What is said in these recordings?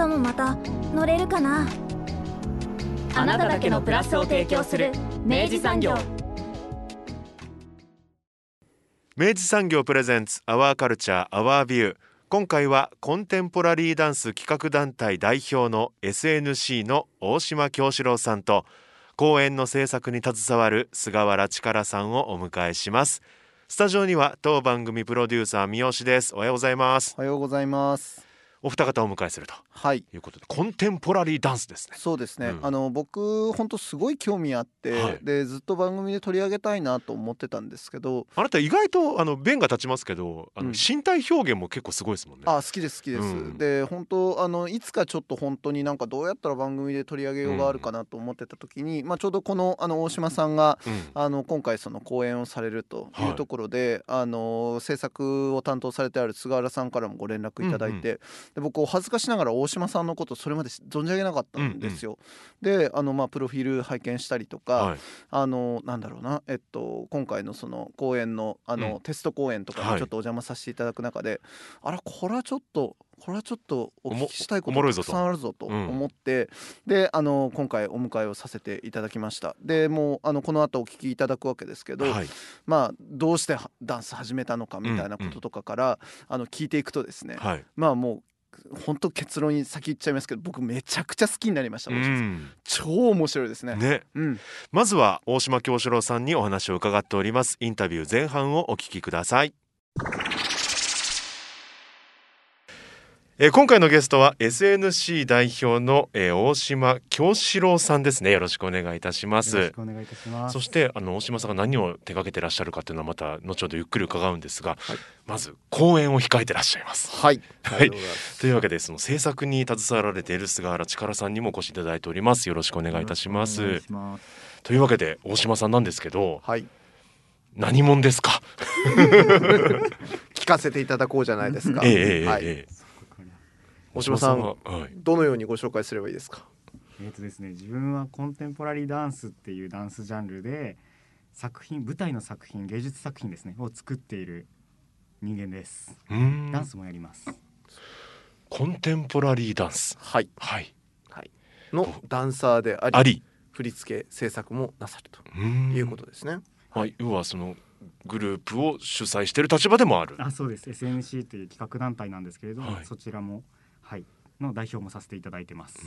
明日もまた乗れるかな？あなただけのプラスを提供する明治産業。明治産業プレゼンツアワーカルチャーアワービュー今回はコンテンポラリーダンス企画団体代表の SNC の大島京志郎さんと公演の制作に携わる菅原力さんをお迎えします。スタジオには当番組プロデューサー三好です。おはようございます。おはようございますお二方をお迎えするとはい。いうことでコンテンポラリーダンスですね。そうですね、うん。あの僕本当すごい興味あって、はい。でずっと番組で取り上げたいなと思ってたんですけどあなた意外とあの弁が立ちますけどあのうん。身体表現も結構すごいですもんね、あ好きです好きです、うん。で本当あのいつかちょっと本当になんかどうやったら番組で取り上げようがあるかなと思ってた時に、まあちょうどこのあの大島さんがうん。あの今回その講演をされるといはい。うところで、あの制作を担当されてある菅原さんからもご連絡いただいて、で僕お恥ずかしながら大島さんのことそれまで存じ上げなかったんですよ。であのまあプロフィール拝見したりとか、はい。あのなんだろうなえっと今回のその講演のあの、うん。テスト講演とかはい。にちょっとお邪魔させていただく中で、あらこれはちょっとこれはちょっとお聞きしたいことたくさんあるぞとうん。思って、であの今回お迎えをさせていただきました。でもうあのこの後お聞きいただくわけですけど、はい。まあどうしてはダンス始めたのかみたいなこととかから、あの聞いていくとですね、はい。まあもう本当結論に先言っちゃいますけど僕めちゃくちゃ好きになりました、うん。超面白いですね。ね。うん。まずは大島京志郎さんにお話を伺っております。インタビュー前半をお聞きくださいえー今回のゲストは SNC 代表の、えー大島京志郎さんですね。よろしくお願いいたしまよろしすくお願いいたします。そしてあの大島さんが何を手掛けてらっしゃるかっていうのはまた後ほどゆっくり伺うんですが、はい。まず講演を控えてらっしゃいます。はい、はい。というわけでその制作に携わられている菅原力さんにもお越しいただいております。よろしくお願いいたします。お願いします。というわけで大島さんなんですけどはい、何者ですか？聞かせていただこうじゃないですか。ええええええ。はい、ええ大島さんははい。どのようにご紹介すればいいですか？えっ、とですね、自分はコンテンポラリーダンスっていうダンスジャンルで作品、舞台の作品、芸術作品ですねを作っている人間です。ダンスもやります。コンテンポラリーダンス。はい、はい。のダンサーであり、あり。振付制作もなさるということですね。はい。要はそのグループを主催している立場でもある。あ、そうです。SNC という企画団体なんですけれども、はい。そちらもはいの代表もさせていただいてます。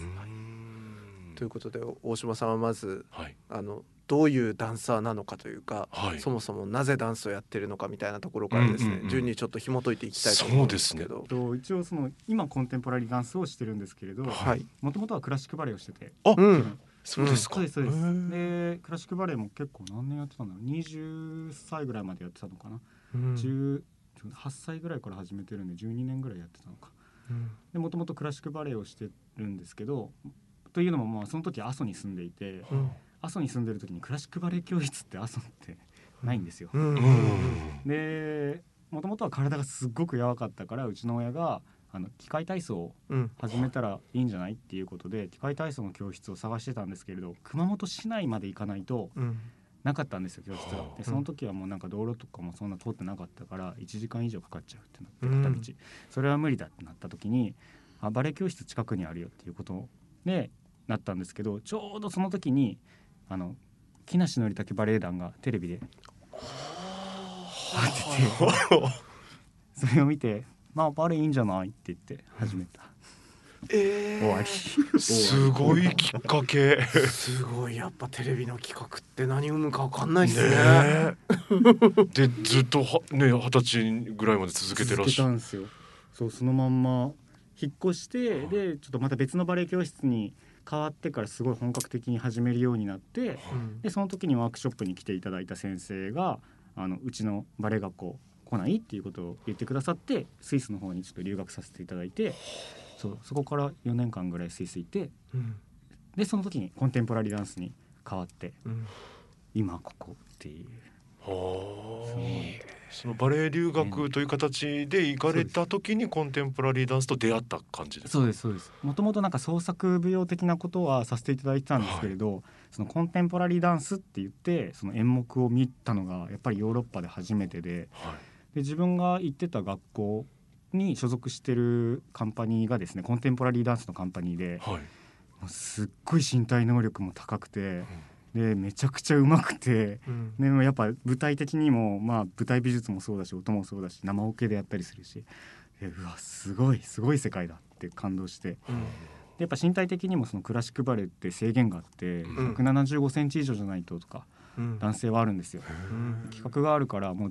ということで大島さんはまずはい。あのどういうダンサーなのかというか、はい。そもそもなぜダンスをやってるのかみたいなところからですね、うんうんうん。順にちょっと紐解いていきたいと思うんですけど。と一応その今コンテンポラリーダンスをしてるんですけれど、はい、もともとはクラシックバレエをしてて、うん、そうですか。そうですそうです。でクラシックバレエも結構何年やってたんだろう。20歳ぐらいまでやってたのかな、うん18歳ぐらいから始めてるんで12年ぐらいやってたのか。でもともとクラシックバレエをしてるんですけどというのもまあその時阿蘇に住んでいてうん。阿蘇に住んでる時にクラシックバレエ教室って阿蘇ってないんですよ。うん。うん。でもともとは体がすっごく柔かったからうちの親があの機械体操をうん。始めたらいいんじゃないっていうことで機械体操の教室を探してたんですけれど熊本市内まで行かないとうんなかったんですよ教室が。はあ。でその時はもうなんか道路とかもそんな通ってなかったから1時間以上かかっちゃうってうんなって片道、それは無理だってなった時にあバレエ教室近くにあるよっていうことでなったんですけどちょうどその時にあの木梨憲武バレエ団がテレビで入っててそれを見て「まあバレエいいんじゃない?」って言って始めた、え終わり。すごいきっかけ。ー、すごいやっぱテレビの企画って何生むかわかんないですね。ねえ。でずっとはね二十歳ぐらいまで続けてらっしゃる続けたんですよ。そうそのまんま引っ越してでちょっとまた別のバレエ教室に変わってからすごい本格的に始めるようになってうん。でその時にワークショップに来ていただいた先生があのうちのバレエ学校来ない？っていうことを言ってくださってスイスの方にちょっと留学させていただいてそうそこから4年間ぐらいスイス行ってうん。でその時にコンテンポラリーダンスに変わってうん。今ここっていう。はあ。そのバレエ留学という形で行かれた時にコンテンポラリーダンスと出会った感じですか？そうですそうです。もともとなんか創作舞踊的なことはさせていただいてたんですけれど、そのコンテンポラリーダンスって言ってその演目を見たのがやっぱりヨーロッパで初めてではい。で自分が行ってた学校に所属してるカンパニーがですねコンテンポラリーダンスのカンパニーではい。もうすっごい身体能力も高くてでめちゃくちゃうまくてうん。でもやっぱ舞台的にもまあ舞台美術もそうだし音もそうだし生オケでやったりするしでうわすごいすごい世界だって感動してでやっぱ身体的にもそのクラシックバレエって制限があってん。175センチ以上じゃないととかうん。男性はあるんですよ。うん企画があるからもう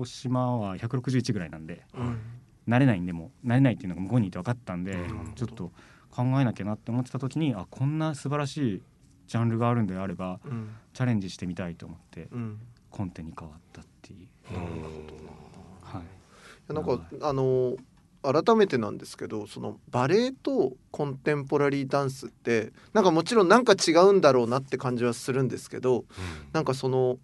大島は161ぐらいなんでうん慣れないんでもう慣れないっていうのが向こうにいて分かったんでうん。ちょっと考えなきゃなって思ってた時にあこんな素晴らしいジャンルがあるんであればうん。チャレンジしてみたいと思ってうん。コンテに変わったっていう。はい。なんかあの改めてなんですけどそのバレエとコンテンポラリーダンスってなんかもちろんなんか違うんだろうなって感じはするんですけどなんかその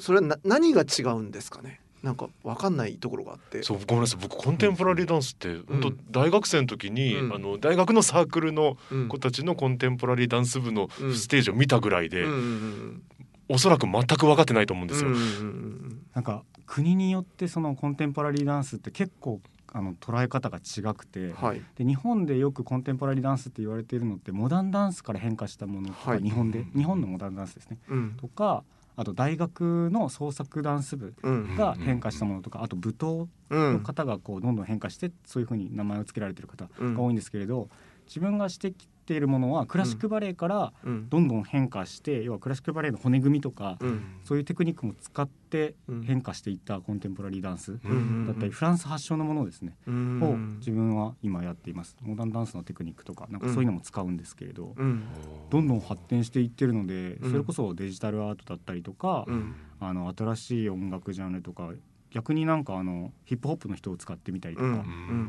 それはな何が違うんですかね？なんかわかんないところがあって。そうごめんなさい。僕コンテンポラリーダンスって本当大学生の時に、うん。あの大学のサークルのうん。子たちのコンテンポラリーダンス部のうん。ステージを見たぐらいで、うんうんおそらく全く分かってないと思うんですよ。うんうんうんなんか国によってそのコンテンポラリーダンスって結構あの捉え方が違くて、はい。で日本でよくコンテンポラリーダンスって言われているのってモダンダンスから変化したものとか、はい。日本で日本のモダンダンスですね。うん。とかあと大学の創作ダンス部うん。が変化したものとか、あと舞踏うんの方がこうどんどん変化してそういうふうに名前を付けられてる方うんが多いんですけれど、自分がしてきているものはクラシックバレエからうん。どんどん変化して、要はクラシックバレエの骨組みとか、うん。そういうテクニックも使ってうん。変化していったコンテンポラリーダンスうんだったりフランス発祥のものですね、うんを自分は今やっています。モダンダンスのテクニックとかなんかそういうのも使うんですけれど、うん。どんどん発展していってるのでうん。それこそデジタルアートだったりとか、うん。あの新しい音楽ジャンルとか逆になんかあのヒップホップの人を使ってみたりとか、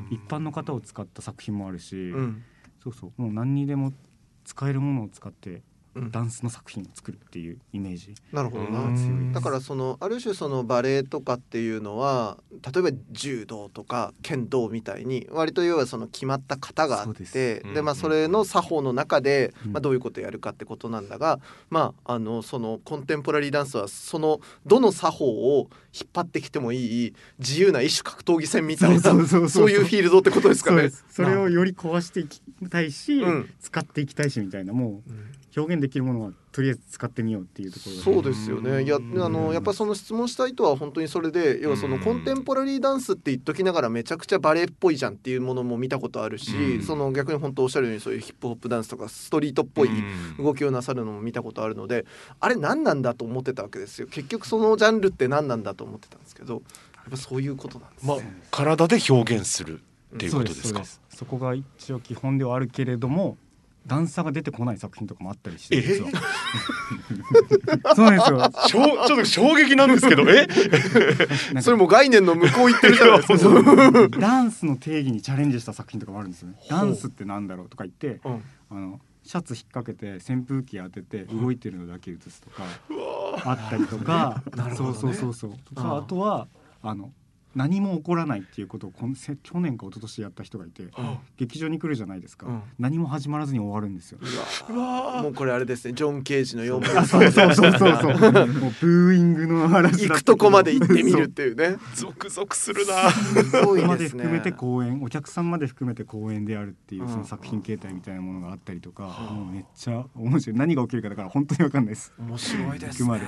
一般の方を使った作品もあるし、うんそうそう。もう何にでも使えるものを使ってダンスの作品を作るっていうイメージなるほどな。だからそのある種そのバレエとかっていうのは例えば柔道とか剣道みたいに割と要はその決まった型があってうんでまあそれの作法の中でうん。まあどういうことをやるかってことなんだがまああのそのコンテンポラリーダンスはそのどの作法を引っ張ってきてもいい自由な一種格闘技戦みたいなそういうフィールドってことですかね。それをより壊していきたいし、うん。使っていきたいしみたいなもうん。う表現できるものはとりあえず使ってみようっていうところそうですよね。いやあのやっぱその質問したいとは本当にそれで要はそのうんコンテンポラリーダンスって言っときながらめちゃくちゃバレエっぽいじゃんっていうものも見たことあるし、うん。その逆に本当おっしゃるようにそういうヒップホップダンスとかストリートっぽい動きをなさるのも見たことあるので、あれ何なんだと思ってたわけですよ。結局そのジャンルって何なんだと思ってたんですけど、やっぱそういうことなんですまあね。体で表現するっていうことですか？ですそうです。そこが一応基本ではあるけれどもダンサーが出てこない作品とかもあったりして そうなんですよ。ちょっと衝撃なんですけどえ？それも概念の向こう行ってるじゃないですか。ダンスの定義にチャレンジした作品とかもあるんですよね。ダンスってなんだろうとか言ってうん。あのシャツ引っ掛けて扇風機当てて動いてるのだけ映すとかあったりとか、ね。そうそうそうそう。とかあとはあの何も起こらないっていうことをこんせ去年か一昨年やった人がいて劇場に来るじゃないですか、うん。何も始まらずに終わるんですよ。うわ。もうこれあれですね。ジョン・ケージの4分あそうそうそうそう。そ うもうブーイングの話行くとこまで行ってみるっていうね。ゾクゾクするな。すごいまでね。含めて公演。お客さんまで含めて公演であるっていううん。その作品形態みたいなものがあったりとか、もうめっちゃ面白い。何が起きるかだから本当にわかんないです。面白いです行くまね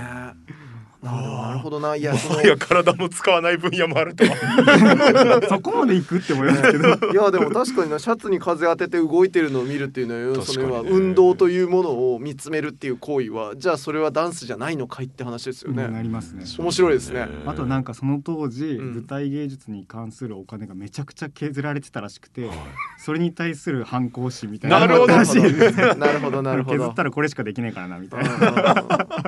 で。なるほどなるほどな。いやそのいや体も使わない分野もあるとは そこまで行くって思いますけど。いやでも確かになシャツに風当てて動いてるのを見るっていうのはその要は運動というものを見つめるっていう行為はじゃあそれはダンスじゃないのかいって話ですよなね。りますね。面白いですね。あとなんかその当時、うん舞台芸術に関するお金がめちゃくちゃ削られてたらしくて、それに対する反抗心みたいななるほどなるほどなるほど。削ったらこれしかできないからなみたいな。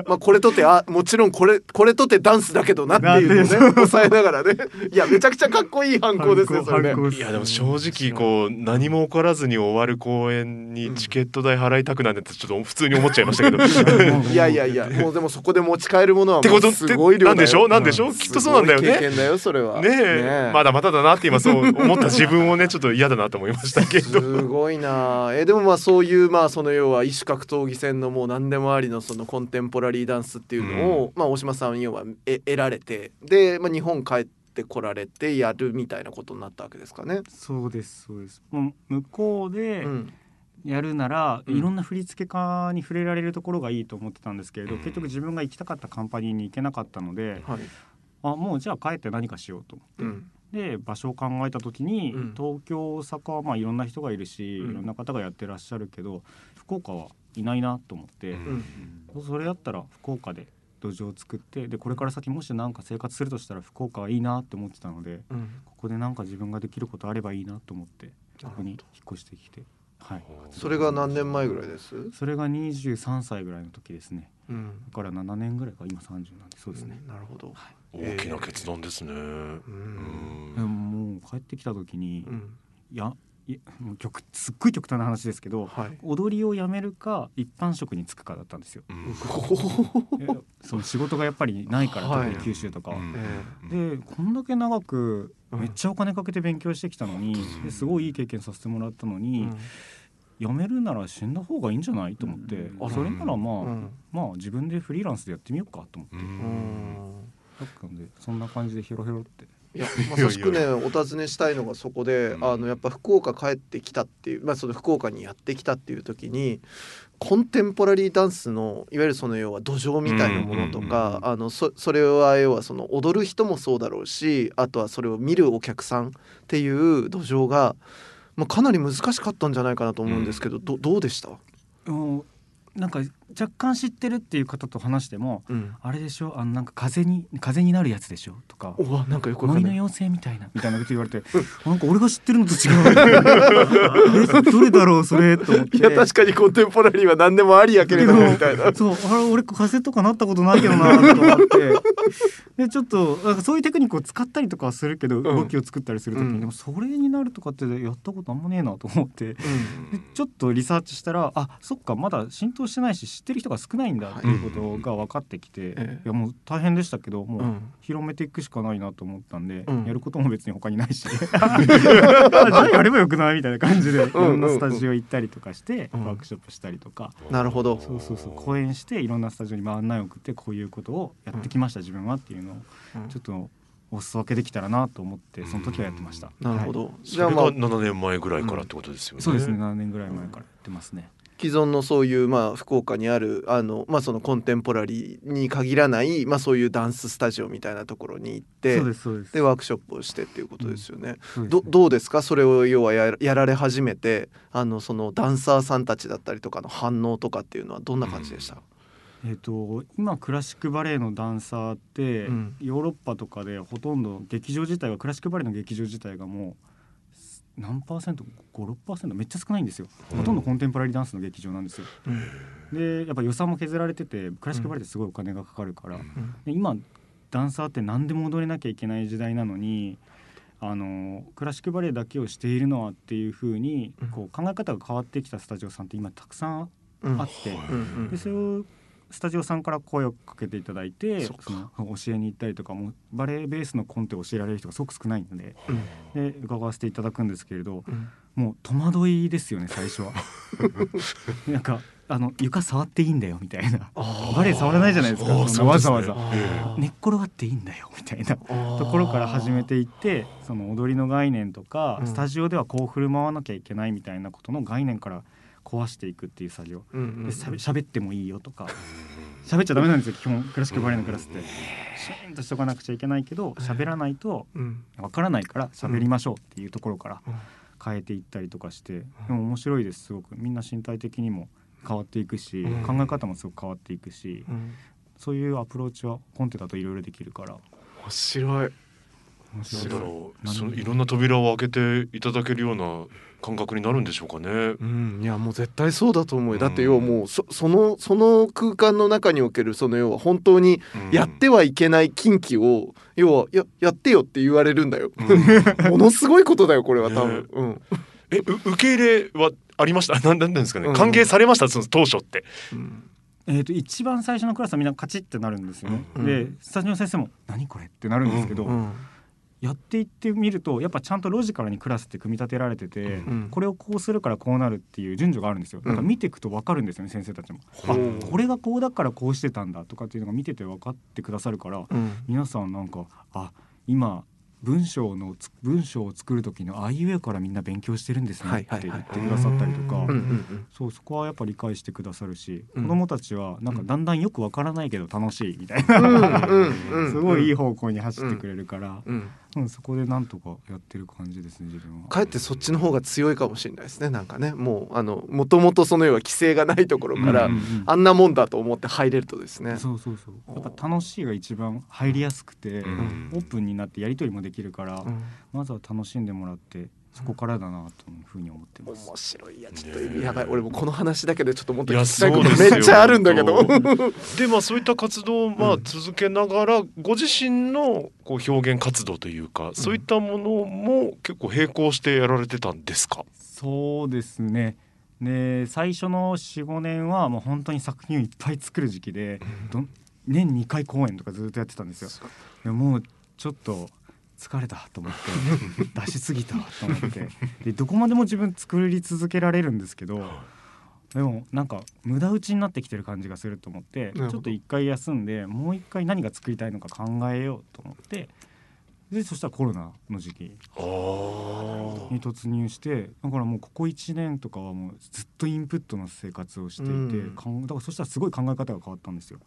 まあこれとてあもちろんこれこれとてダンスだけどなっていうのをね抑えながらね。いやめちゃくちゃかっこいい犯行ですね。それねいやでも正直こう何も起こらずに終わる公演にチケット代払いたくなんてちょっと普通に思っちゃいましたけど。いやいやいや もうでもそこで持ち帰るものはってすごい量だよ。なんでしょ？うなんでしょ？うきっとそうなんだよすごい経ね。験だよそれは。ねえ。まだまだだなって今そう思った自分をねちょっと嫌だなと思いましたけすど。ごいなえでもまあそういうまあその要は異種格闘技戦のもう何でもありのそのコンテンポラリーダンスっていうのを、まあ大島さん要はえ得られてで、まあ、日本帰ってこられてやるみたいなことになったわけですかね。そうですそうです。もう向こうでうん。やるなら、うん。いろんな振付家に触れられるところがいいと思ってたんですけれど、うん。結局自分が行きたかったカンパニーに行けなかったのではい。あもうじゃあ帰って何かしようと思って、うん。で場所を考えた時に、うん。東京大阪はまあいろんな人がいるし、うん。いろんな方がやってらっしゃるけど福岡はいないなと思って、それやったら福岡で土壌を作ってでこれから先もし何か生活するとしたら福岡はいいなって思ってたのでうん。ここで何か自分ができることあればいいなと思ってここに引っ越してきて、はい、それが何年前ぐらいです、それが23歳ぐらいの時ですね。うん。だから7年ぐらいか今30なんでそうですね、なるほど、大きな決断ですね。ううん。でももう帰ってきた時に、うん。いや極すっごい極端な話ですけどはい。踊りをやめるか一般職に就くかだったんですよ。うん。えその仕事がやっぱりないから、はい。特に九州とかは。うん。えでこんだけ長くうん。めっちゃお金かけて勉強してきたのに、うん。ですごいいい経験させてもらったのに、辞めるなら死んだ方がいいんじゃないと思って、うん。それならまあ、うん。まあ自分でフリーランスでやってみようかと思って、ううん。んだったんでそんな感じでヒロヒロって いやまさしくねお尋ねしたいのがそこで、うん。あのやっぱ福岡帰ってきたっていう、まあ、その福岡にやってきたっていう時にコンテンポラリーダンスのいわゆるその要は土壌みたいなものとうんうんかあのそそれは要はその踊る人もそうだろうしあとはそれを見るお客さんっていう土壌が、まあ、かなり難しかったんじゃないかなと思うんですけど、どどうでした、なんか若干知ってるっていう方と話してもうん、あれでしょあのなんか風に風になるやつでしょとか。おわなんかよくの妖精みたいなみたいなこと言われてなんか俺が知ってるのと違う。えどれだろうそれと思って。いや確かにコンテンポラリーは何でもありやけれどもみたいな。そう。あれ俺風とかなったことないけどなと思って。でちょっとなんかそういうテクニックを使ったりとかはするけど、ん。動きを作ったりする時に、うん。でもそれになるとかってやったことあんまねえなと思って。ちょっとリサーチしたらあそっかまだ浸透してないし知ってる人が少ないんだっていうことが分かってきて、ええ。いやもう大変でしたけどもう、うん。広めていくしかないなと思ったんで、うん。やることも別に他にないし。じゃあやればよくないみたいな感じでいろんなスタジオ行ったりとかして、うん。ワークショップしたりとか、なるほど。そうそうそう。講演していろんなスタジオに案内を送ってこういうことをやってきました、自分はっていうのをうん。ちょっとお裾分けできたらなと思ってその時はやってました。なるほはい。ど。じそれがゃあまあ7年前ぐらいからってことですよね。そうですね。7年ぐらい前からやってますね。既存のそういうまあ福岡にあるあのまあそのコンテンポラリーに限らないまあそういうダンススタジオみたいなところに行ってでワークショップをしてっていうことですよね。そうですどどうですか？それを要はややられ始めてあのそのダンサーさんたちだったりとかの反応とかっていうのはどんな感じでした、えー、と今クラシックバレエのダンサーって、うん。ヨーロッパとかでほとんど劇場自体がクラシックバレエの劇場自体がもう何パーセント56%めっちゃ少ないんですよ、ほとんどコンテンポラリーダンスの劇場なんですよ。でやっぱ予算も削られててクラシックバレエってすごいお金がかかるから、で今ダンサーって何でも踊れなきゃいけない時代なのにあのクラシックバレエだけをしているのはっていうふうにうん。こう考え方が変わってきたスタジオさんって今たくさんうんあって。うん。うんでそれをスタジオさんから声をかけていただいて教えに行ったりとかもバレエベースのコンテを教えられる人がすごく少ないのでうん。で伺わせていただくんですけれどうん。もう戸惑いですよね最初は。なんかあの床触っていいんだよみたいな。バレエ触らないじゃないですかわざわざ。寝っ転がっていいんだよみたいなとところから始めていってその踊りの概念とか、うん。スタジオではこう振る舞わなきゃいけないみたいなことの概念から壊していくっていう作業。うんうんでしゃべ喋ってもいいよとか。喋っちゃダメなんですよ基本。クラシックバレエのクラスって。シーンとしとかなくちゃいけないけど喋らないとうん。わからないから喋りましょうっていうところからうん。変えていったりとかして。でも面白いですすごく。みんな身体的にも変わっていくしうん。考え方もすごく変わっていくし。うん。そういうアプローチはコンテだといろいろできるから。面白いだからそのいろんな扉を開けていただけるような感覚になるんでしょうかね。うん、いやもう絶対そうだと思うよ。だってうん要はもうそそのその空間の中におけるその要は本当にうん。やってはいけない禁忌を要はややってよって言われるんだよ。うん。ものすごいことだよこれは多分、うん。えう受け入れはありました？なんなんですかね？うん。歓迎されました？その当初って。うん。えー、と一番最初のクラスはみんなカチッってなるんですよね。うん。でスタジオの先生も「何これ?」ってなるんですけど、うんやっていってみるとやっぱちゃんとロジカルにクラスって組み立てられてて、うん。これをこうするからこうなるっていう順序があるん。ですよ。なんか見ていくと分かるんですよね先生たちも。あ。うん。これがこうだからこうしてたんだとかっていうのが見てて分かってくださるからうん。皆さんなんかあ今文章のつ文章を作る時のあいうえおからみんな勉強してるんですねって言ってくださったりとか。そうそこはやっぱ理解してくださるし、うん。子供たちはなんかだんだんよくわからないけど楽しいみたいな、すごいいい方向に走ってくれるから、うんうんそこでなんとかやってる感じですね自分は。かえってそっちの方が強いかもしれないですねなんかね。もうあのもともとその要は規制がないところから、うんうんうん。あんなもんだと思って入れるとですね。そうそうそう。やっぱ楽しいが一番入りやすくて、うん。オープンになってやり取りもできるから、うん。まずは楽しんでもらってそこからだなというふうに思ってます。面白いいやちょっとやばい俺もこの話だけでちょっともっと聞きたいことめっちゃあるんだけど。でまあそういった活動をまあうん。続けながら、ご自身のこう表現活動というか、そういったものも結構並行してやられてたんですか？そうですね。で最初の45年はもう本当に作品をいっぱい作る時期で、年2回公演とかずっとやってたんですよ。でもうちょっと疲れたと思って 出しすぎたと思って。でどこまでも自分作り続けられるんですけどでもなんか無駄打ちになってきてる感じがすると思ってちょっと一回休んでもう一回何が作りたいのか考えようと思ってでそしたらコロナの時期。に突入してだからもうここ1年とかはもうずっとインプットの生活をしていて、だからそしたらすごい考え方が変わったんですよ。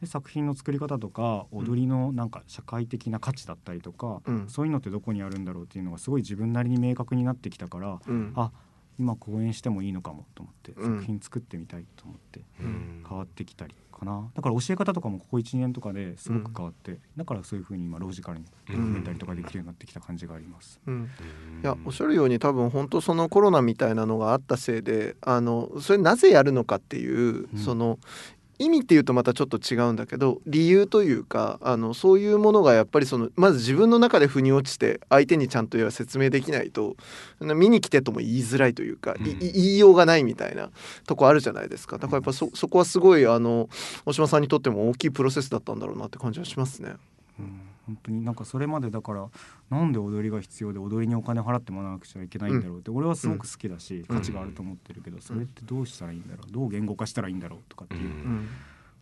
で作品の作り方とか踊りのなんか社会的な価値だったりとか、うん。そういうのってどこにあるんだろうっていうのがすごい自分なりに明確になってきたからうん。あ今公演してもいいのかもと思ってうん。作品作ってみたいと思ってうん。変わってきたりかな。だから教え方とかもここ12年とかですごく変わって、だからそういうふうに今ロジカルにうん見たりとかできるようになってきた感じがあります。うん。いやおっしゃるように多分本当そのコロナみたいなのがあったせいであのそれなぜやるのかっていう、うん。その意味っていうとまたちょっと違うんだけど理由というかあのそういうものがやっぱりそのまず自分の中で腑に落ちて相手にちゃんと説明できないと見に来てとも言いづらいというか、いうん。言いようがないみたいなとこあるじゃないですか。だからやっぱそそこはすごいあの大島さんにとっても大きいプロセスだったんだろうなって感じはしますね。うん本当に。なんかそれまでだからなんで踊りが必要で踊りにお金払ってもらわなくちゃいけないんだろうって、俺はすごく好きだし、うん。価値があると思ってるけど、それってどうしたらいいんだろう。どう言語化したらいいんだろうとかっていう。うん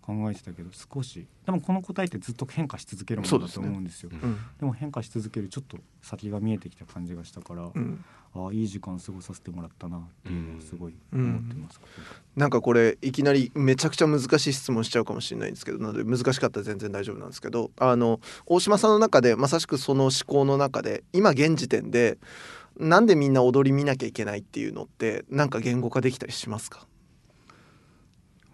考えてたけど少しでもこの答えってずっと変化し続けるものだと思うんですよ。でうん。も変化し続けるちょっと先が見えてきた感じがしたから、うん。ああいい時間過ごさせてもらったなっていうのはすごい思ってます、なんかこれいきなりめちゃくちゃ難しい質問しちゃうかもしれないんですけどなので難しかったら全然大丈夫なんですけどあの大島さんの中でまさしくその思考の中で今現時点でなんでみんな踊り見なきゃいけないっていうのってなんか言語化できたりしますか？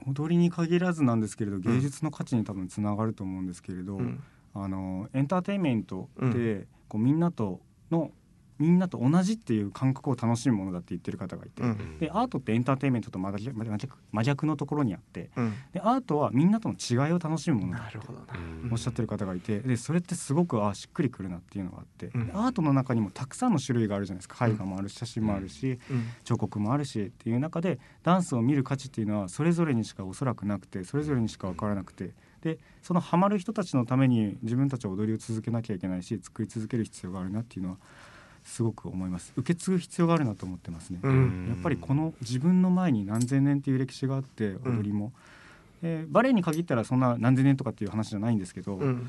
踊りに限らずなんですけれど芸術の価値に多分つながると思うんですけれど、うん。あのエンターテインメントで、うこうみんなとのみんなと同じっていう感覚を楽しむものだって言ってる方がいて、うん。でアートってエンターテインメントと真逆真逆のところにあってうん。でアートはみんなとの違いを楽しむものだっておっしゃってる方がいてでそれってすごくあしっくりくるなっていうのがあって、うん。でアートの中にもたくさんの種類があるじゃないですか。絵画もあるし写真もあるし、うん。彫刻もあるしっていう中でダンスを見る価値っていうのはそれぞれにしかおそらくなくてそれぞれにしか分からなくてでそのハマる人たちのために自分たちは踊りを続けなきゃいけないし作り続ける必要があるなっていうのはすごく思います。受け継ぐ必要があるなと思ってますね、うん。やっぱりこの自分の前に何千年っていう歴史があって踊りも、でバレエに限ったらそんな何千年とかっていう話じゃないんですけど、うん。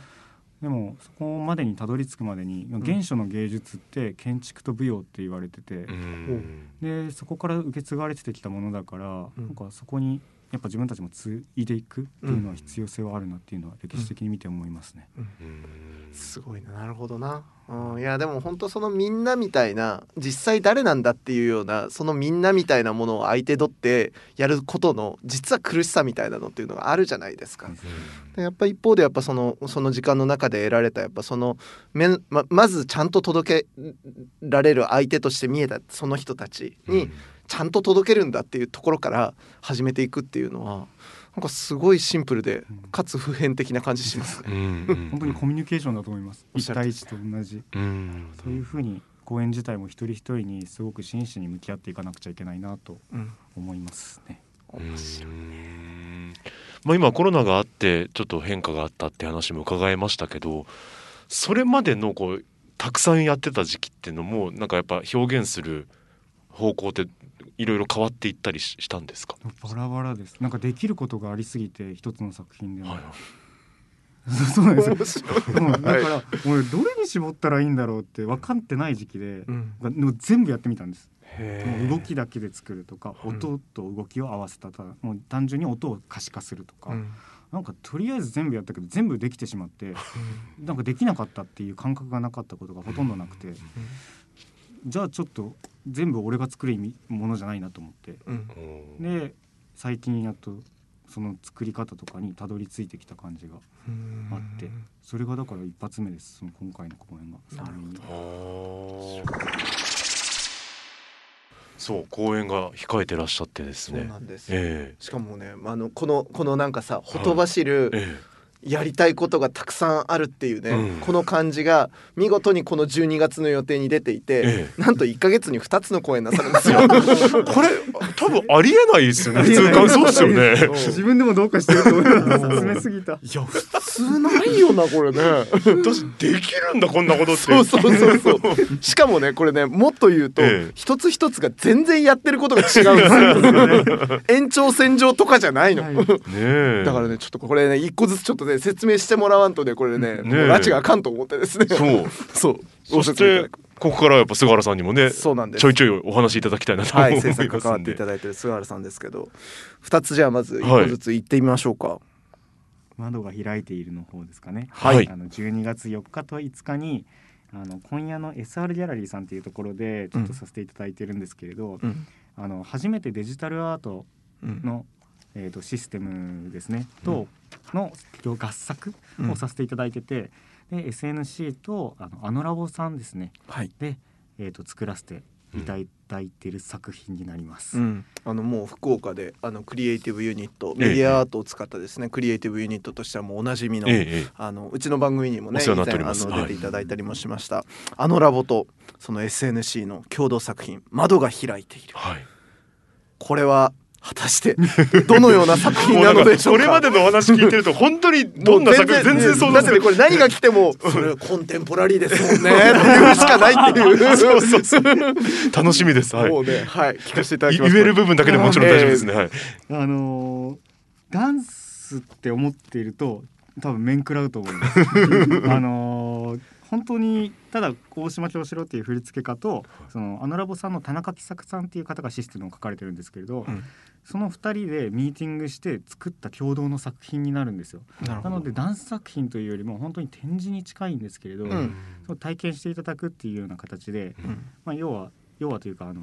でもそこまでにたどり着くまでに原初の芸術って建築と舞踊って言われてて、うん。でそこから受け継がれてきたものだから、うん。なんかそこにやっぱ自分たちも継いでいくっていうのは必要性はあるなっていうのは歴史的に見て思いますね。うん。すごいななるほどな。うん、いやでも本当そのみんなみたいな実際誰なんだっていうようなそのみんなみたいなものを相手取ってやることの実は苦しさみたいなのっていうのがあるじゃないですか。でやっぱ一方でやっぱそのその時間の中で得られたやっぱそのめままずちゃんと届けられる相手として見えたその人たちにちゃんと届けるんだっていうところから始めていくっていうのはなんかすごいシンプルでかつ普遍的な感じしますね。うん本当にコミュニケーションだと思います。一対一と同じうん。そういうふうに公演自体も一人一人にすごく真摯に向き合っていかなくちゃいけないなとうん思いますね。面白いうんまあ、今コロナがあってちょっと変化があったって話も伺いましたけどそれまでのこうたくさんやってた時期っていうのもなんかやっぱ表現する方向っていろいろ変わっていったりししたんですか、バラバラです。なんかできることがありすぎて一つの作品でも、はい そうなんですよ。だから俺どれに絞ったらいいんだろうって分かってない時期で、うん。全部やってみたんです。動きだけで作るとか、うん。音と動きを合わせたただもう単純に音を可視化するとか、うん。なんかとりあえず全部やったけど全部できてしまってなんかできなかったっていう感覚がなかったことがほとんどなくて、じゃあちょっと全部俺が作る意味ものじゃないなと思って。うん。うん。で最近やっとその作り方とかにたどり着いてきた感じがあって。それがだから一発目です。その今回の公演が。なるほど。あー。そう公演が控えてらっしゃってですそうねなんです、えしかもねあのこのこのなんかさほとばしるええやりたいことがたくさんあるっていうね、うん。この感じが見事にこの12月の予定に出ていて、えなんと1か月に2つの公演なさるんですよ。えこれ多分ありえないですよね普通感そうですよね。自分でもどうかしてると思います。進めすぎた。いや普普通ないよなこれね。私できるんだこんなことってそうそうそうそう。しかもねこれねもっと言うと、ええ。一つ一つが全然やってることが違うんですよ。延長線上とかじゃないの。はい。だからねちょっとこれね一個ずつちょっとね説明してもらわんとねこれねねもう拉致があかんと思ってですね。そう。そう。そしてここからやっぱ菅原さんにもねそうなんです。ちょいちょいお話しいただきたいなと思はいい、ますんで、制作関わっていただいてる菅原さんです。けど2つじゃあまず1個ずつ言ってみましょうか。窓が開いているの方ですかね。はい。あの12月4日と5日にあの今夜の SR ギャラリーさんというところでちょっとさせていただいてるんですけれど、うん。あの初めてデジタルアートうん。の、えー、とシステムですね。との合作をさせていただいてて、で SNC とあのアノラボさんですね。はい、で、えー、と作らせていただいている作品になります。うん、あのもう福岡であのクリエイティブユニットええ。メディアアートを使ったですね、クリエイティブユニットとしてはもうおなじみの,、ええええ。あのうちの番組にもね以前あの出ていただいたりもしました、あのラボとその SNC の共同作品「窓が開いている。はい」これは果たしてどのような作品なのでしょうれまでのお話聞いてると本当にどんな作品全然想像つかないこれ何が来てもそれコンテンポラリーですもんね。っていうしかないっていうそうそうそう。楽しみです。はい。もうねはい聞かせていただいきます。言える部分だけでももちろん大丈夫ですね。はいあのーダンスって思っていると多分面食らうと思います。あのー本当にただ大島京志郎っていう振付家とそのアノラボさんの田中喜作さんっていう方がシステムを書かれてるんですけれど、うんその2人でミーティングして作った共同の作品になるんですよ。なのでダンス作品というよりも本当に展示に近いんですけれど、うん。そう体験していただくっていうような形で、うん。まあ、要は要はというかあの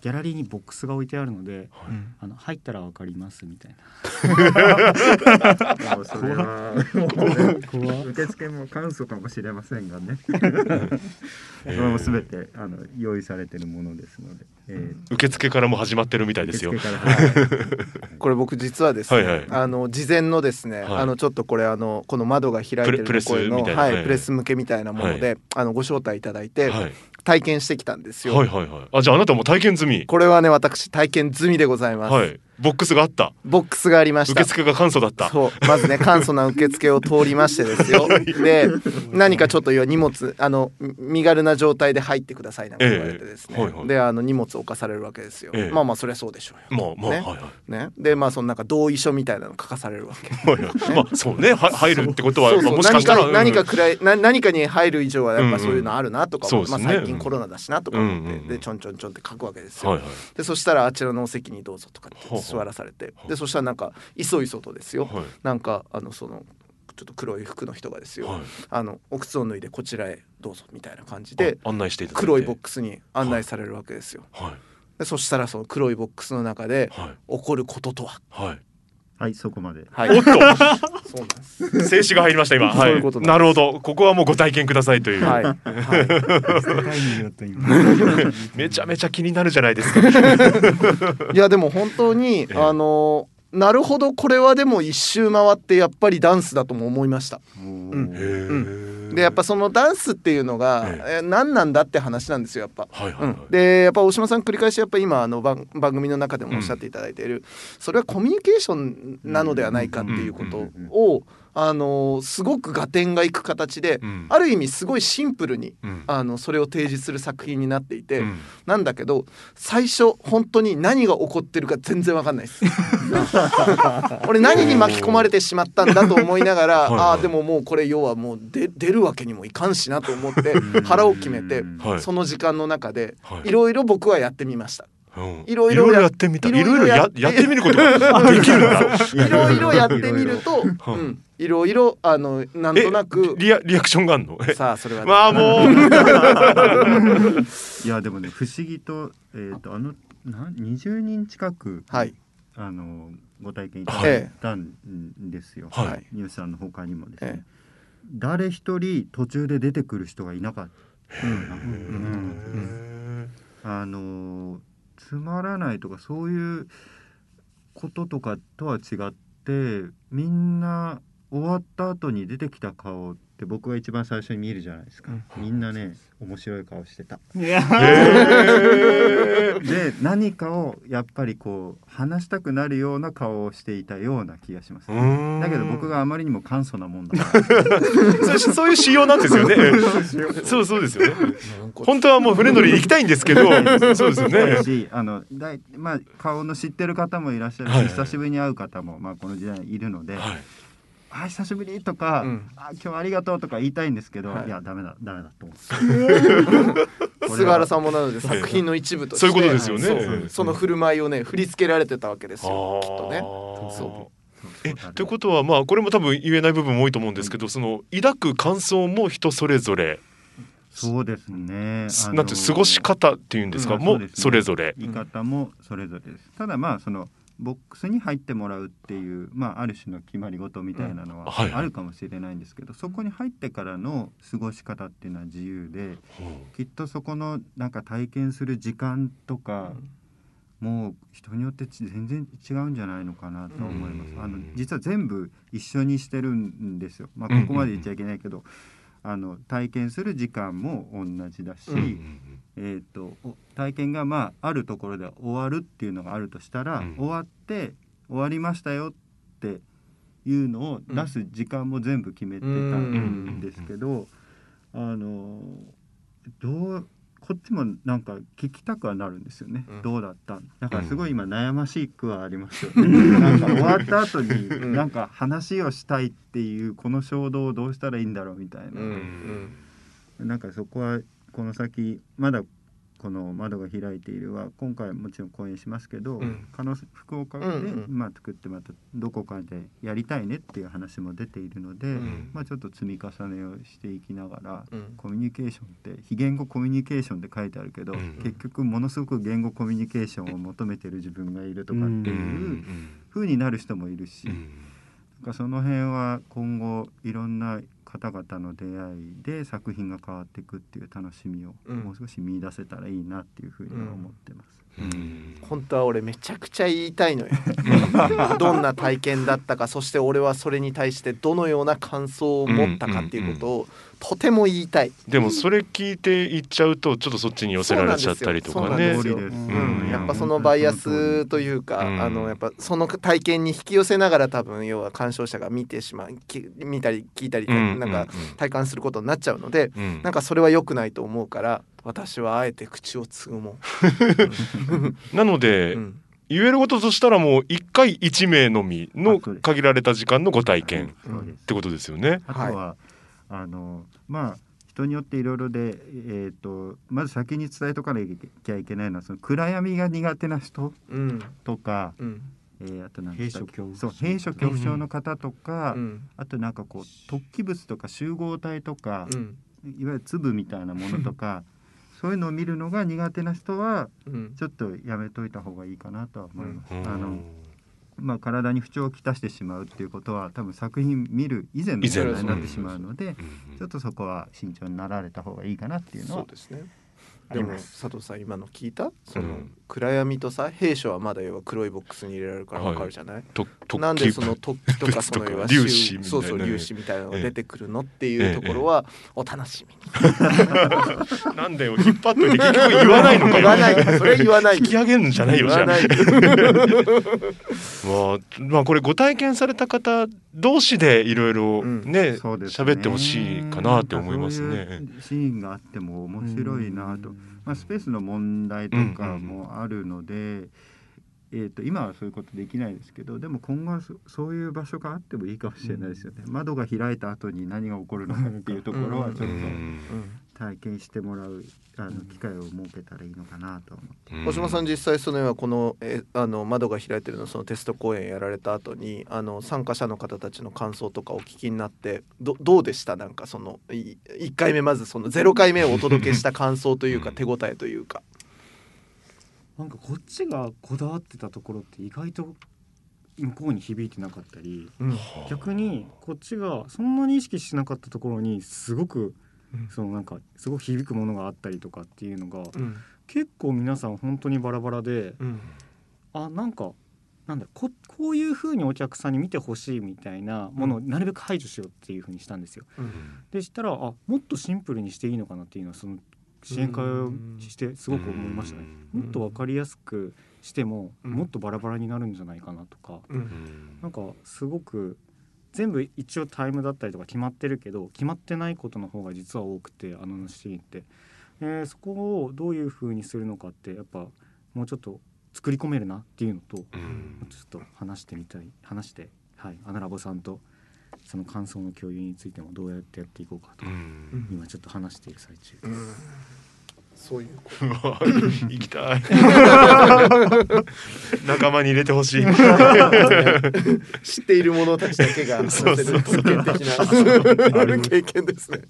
ギャラリーにボックスが置いてあるのでうん。あの入ったらわかりますみたいな。それは怖い受付も簡素かもしれませんがね。それもすべてあの用意されているものですので。え受付からも始まってるみたいーですよ。これ僕実はですね、はいはい。あの事前のですね、はい。あのちょっとこれあのこの窓が開いてるプレプレス声のプレス向けみたいなもので、あのご招待いただいてはい体験してきたんですよ。はいはいはいあじゃああなたも体験済みこれはね私体験済みでございます。はいボックスがあった。ボックスがありました。受。付が簡素だった。そう。まずね簡素な受付を通りましてですよ。で何かちょっと荷物あのみ身軽な状態で入ってくださいなんて言われてですね、ええはいはい。であの荷物を置かされるわけですよ、ええ。まあまあそりゃそうでしょうよ。まあまあ、ね。はいはい。ね。でまあそのなんか同意書みたいなの書かされるわけ。はいはい。まあそうね。は入るってことはまあもしかしたら何か何かうんくらいな何かに入る以上はやっぱそういうのあるなとかうんう。んそうですね。最近コロナだしなとか思って、うんうんうん。でちょんちょんちょんって書くわけですよ、はいはい。でそしたらあちらのお席にどうぞとかって座らされて。でそしたらなんかいそいそとですよ、はい。なんかあのそのちょっと黒い服の人がですよ、はい。あのお靴を脱いでこちらへどうぞみたいな感じであ案内していただいて。黒いボックスに案内されるわけですよ。はい。でそしたらその黒いボックスの中ではい。起こることとは？はいはいそこまで。はい、おっと。そうなんです。静止が入りました今。そういうことなんですなるほど。ここはもうご体験くださいという、はい、めちゃめちゃ気になるじゃないですか。いやでも本当に、ええ。あのなるほどこれはでも一周回ってやっぱりダンスだとも思いました。うん。でやっぱそのダンスっていうのが、ええ。何なんだって話なんですよやっぱ。はいはいはい、うん、でやっぱ大島さん繰り返しやっぱ今あの番番組の中でもおっしゃっていただいている、それはコミュニケーションなのではないかっていうことを、あのすごく合点がいく形で、うん。ある意味すごいシンプルにうん。あのそれを提示する作品になっていて、うん。なんだけど最初本当に何が起こってるか全然わかんないです。俺何に巻き込まれてしまったんだと思いながらはいはい。ああでももうこれ要はもうで出るわけにもいかんしなと思って腹を決めてはい。その時間の中ではい。いろいろ僕はやってみました。うんいろいろややってみた。いろいいろいろろやってみることができるんだ。いろいろやってみると、はいろいろあのなんとなく。リアリアクションがあんの？え。さあそれは、まあもう。いやでもね不思議とえっ、とあのなん20人近く、はい。あのご体験いただいたんですよ。はい。はい。ニュースさんの他にもですね、え誰一人途中で出てくる人がいなかった。あのつまらないとかそういうこととかとは違ってみんな終わった後に出てきた顔って僕が一番最初に見るじゃないですか、みんなね面白い顔してた。で何かをやっぱりこう話したくなるような顔をしていたような気がします、うん。だけど僕があまりにも簡素なもんだからそうそういう仕様なんですよね。そうそう。ですよね。本当はもう船乗り行きたいんですけど そうですよだねしあのだいまあ顔の知ってる方もいらっしゃるし、はいはい久しぶりに会う方も、まあ、この時代いるので「はいあ久しぶり」とか、うん。あ「今日ありがとう」とか言いたいんですけど、はい。い、やダメだダメだと思って 菅原さんもなので作品の一部としてそういうことですよね。そうその振る舞いをね振り付けられてたわけですよきっとね。そえということはまあこれも多分言えない部分も多いと思うんですけど、その抱く感想も人それぞれ、そうですね。なんて過ごし方っていうんですか、もうんそうですね。それぞれ。言い方もそれぞれです、ただまあそのボックスに入ってもらうっていう、まあ、ある種の決まり事みたいなのはあるかもしれないんですけど、そこに入ってからの過ごし方っていうのは自由できっとそこのなんか体験する時間とか、もう人によってち全然違うんじゃないのかなと思います。うん。あの実は全部一緒にしてるんですよ。まあ、うん。ここまで言っちゃいけないけど、あの体験する時間も同じだし、うんえー、とお体験がまああるところで終わるっていうのがあるとしたら、うん。終わって終わりましたよっていうのを出す時間も全部決めてたんですけど、あのどうこっちもなんか聞きたくはなるんですよね、うん。どうだっただからすごい今悩ましくはありますよね、なんか終わった後にん。なんか話をしたいっていうこの衝動をどうしたらいいんだろうみたいな。うん。なんかそこはこの先まだこの窓が開いているは今回もちろん公演しますけど、うん。可能福岡で、まあ、作ってまたどこかでやりたいねっていう話も出ているので、ん。まあ、ちょっと積み重ねをしていきながら、うん。コミュニケーションって非言語コミュニケーションって書いてあるけど、うん。結局ものすごく言語コミュニケーションを求めてる自分がいるとかってうん。いう風になる人もいるし。うん。なんかその辺は今後いろんな方々の出会いで作品が変わっていくっていう楽しみをうん。もう少し見出せたらいいなっていうふうには思ってます。うん。本当は俺めちゃくちゃ言いたいのよ。どんな体験だったかそして俺はそれに対してどのような感想を持ったかっていうことをとても言いたい、でもそれ聞いていっちゃうとちょっとそっちに寄せられちゃったりとかね。そうなんです。よ。通りですうん。うん。やっぱそのバイアスというか、うん。あのやっぱその体験に引き寄せながら多分要は鑑賞者が見てしまうき見たり聞いたり、うんなんか体感することになっちゃうので、うん。なんかそれは良くないと思うから私はあえて口をつぐも なので、ん、うん。言えることとしたらもう一回一名のみの限られた時間のご体験ってことですよね。あとは、あのまあ人によっていろいろで、えー、とまず先に伝えとかなきゃいけないのはその暗闇が苦手な人うん。とかうんえーあとなん閉だっけ所恐怖そう閉所恐怖症の方とか、うん。あとなんかこう突起物とか集合体とか、うん。いわゆる粒みたいなものとか そういうのを見るのが苦手な人はうん。ちょっとやめといた方がいいかなとは思います。うん。あのまあ、体に不調をきたしてしまうっていうことは多分作品見る以前の問題になってしまうのでちょっとそこは慎重になられた方がいいかなっていうのはそうですね。でも。佐藤さん今の聞いたその、うん暗闇とさ兵所はまだ要は黒いボックスに入れられるからわかるじゃない、と突なんでその突起とかその要は粒子そうそう粒子みたいなのがええ出てくるの？っていうところはお楽しみに、なんだよ引っ張っといて結局言わないのかよ。言わない。それは言わない引き上げるんじゃないよじゃあ。言わないまあ、まあこれご体験された方同士でいろいろうん。ねそうですね。喋ってほしいかなって思いますね。そういうシーンがあっても面白いなと、まあ、スペースの問題とかもあるので、えー、と今はそういうことできないですけどでも今後はそそういう場所があってもいいかもしれないですよね、窓が開いた後に何が起こるのかっていうところはちょっと。うん体験してもらうあの機会を設けたらいいのかなと思って。うん星間さん実際その要はこのえあの窓が開いてるのそのテスト公演やられた後にあの参加者の方たちの感想とかお聞きになってどどうでした？なんかそのい1回目まずその0回目をお届けした感想というかうん手応えというか。なんかこっちがこだわってたところって意外と向こうに響いてなかったりうん逆にこっちがそんなに意識しなかったところにすごくうんそのなんかすごく響くものがあったりとかっていうのがうん。結構皆さん本当にバラバラでうん。あなんかなんだここういう風にお客さんに見てほしいみたいなものをなるべく排除しようっていう風にしたんですよ。でしたらあもっとシンプルにしていいのかなっていうのはその支援会をしてすごく思いましたね。うん。もっと分かりやすくしてもうん。もっとバラバラになるんじゃないかなとか。うん。うん。なんかすごく全部一応タイムだったりとか決まってるけど決まってないことの方が実は多くてあのシーンって、えーそこをどういう風にするのかってやっぱもうちょっと作り込めるなっていうのとうん。ちょっと話してみたい話して、はい、アナラボさんとその感想の共有についてもどうやってやっていこうかと、うん。今ちょっと話している最中です。うんそういう 行きたい。仲間に入れてほしい。と知っている者たちだけが話せる。そうそう経験的な経験ですね。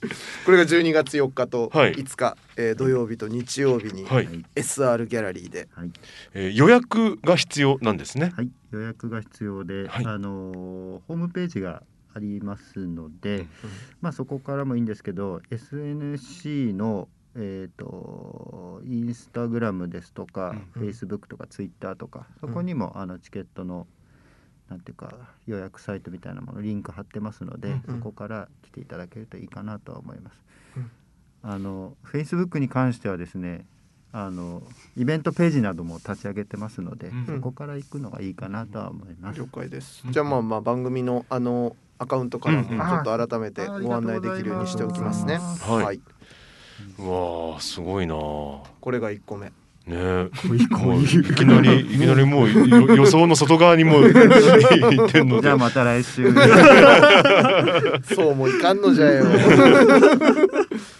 これが12月4日とはい。5日、えー土曜日と日曜日にはい、はい SR ギャラリーで。はい。えー予約が必要なんですね。はい、予約が必要で、はい。あのーホームページがありますので、まあそこからもいいんですけど SNC のえー、とインスタグラムですとか、うん。フェイスブックとかツイッターとかそこにも、あのチケットのなんていうか予約サイトみたいなものリンク貼ってますので、うん。そこから来ていただけるといいかなとは思います。うん。あのフェイスブックに関してはですねあのイベントページなども立ち上げてますので、うん。そこから行くのがいいかなとは思います。了解です。じゃあまあまあ番組のあのアカウントからちょっと改めてご案内できるようにしておきますね。うございますはいはい、うわあすごいなこれが1個目。ねえもういきなりいきなりもうよ予想の外側にもう 行ってんのでじゃあまた来週。そうもいかんのじゃよ。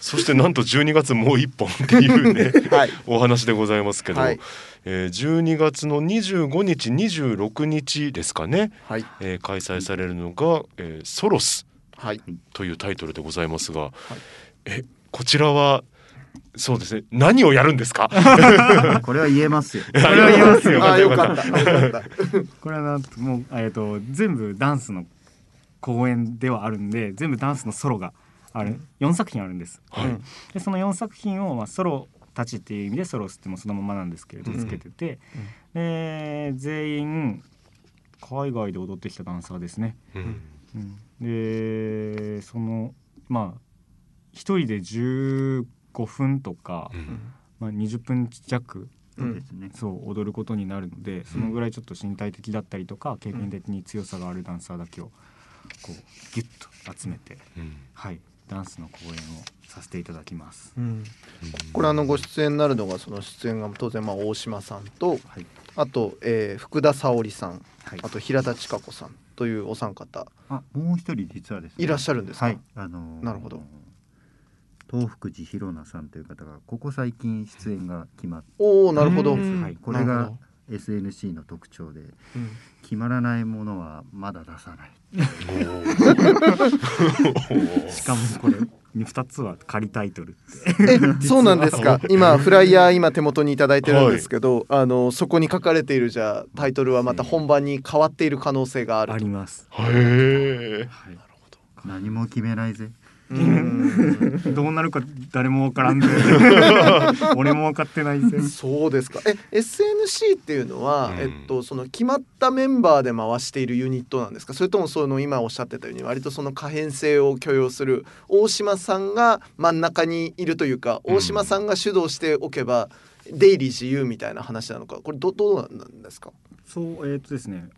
そしてなんと12月もう一本っていうねはい。お話でございますけど、はいえー12月の25日26日ですかね、はい。えー開催されるのが、えーソロスはい。というタイトルでございますが、えこちらはそうですね何をやるんですか？これは言えますよ。これは言いますよああよかった。よかった。これはなんともう、えー、と全部ダンスの公演ではあるんで全部ダンスのソロがある4作品あるんです。はいでその4作品を、まあ、ソロたちっていう意味でソロスってもそのままなんですけれどうんつけてて、で全員海外で踊ってきたダンサーですね。うんうんでそのまあ一人で15分とか、うんまあ、20分弱そうですね。そう踊ることになるのでそのぐらいちょっと身体的だったりとか経験的に強さがあるダンサーだけをこうギュッと集めて、うんはい、ダンスの公演をさせていただきます。うんこれあのご出演になるのがその出演が当然まあ大島さんとはいあと、えー福田沙織さんはいあと平田千佳子さんというお三方あ、もう一人実はですね。いらっしゃるんですか？はい、あのーなるほど。東福寺弘奈さんという方がここ最近出演が決まって、おおなるほど。うん。はい。これが SNC の特徴で決まらないものはまだ出さない。しかもこれ2つは仮タイトルって。えそうなんですか？今フライヤー今手元に頂いいてるんですけど、あのそこに書かれているじゃあタイトルはまた本番に変わっている可能性があるあります、へえはい、何も決めないぜうん。どうなるか誰もわからんぜ 俺も分かってないぜ。そうですか。え SNC っていうのは、うん。えっと、その決まったメンバーで回しているユニットなんですか？それともその今おっしゃってたように割とその可変性を許容する大島さんが真ん中にいるというかうん。大島さんが主導しておけば出入り自由みたいな話なのか。これどどうなんですか、そうえっ、とですね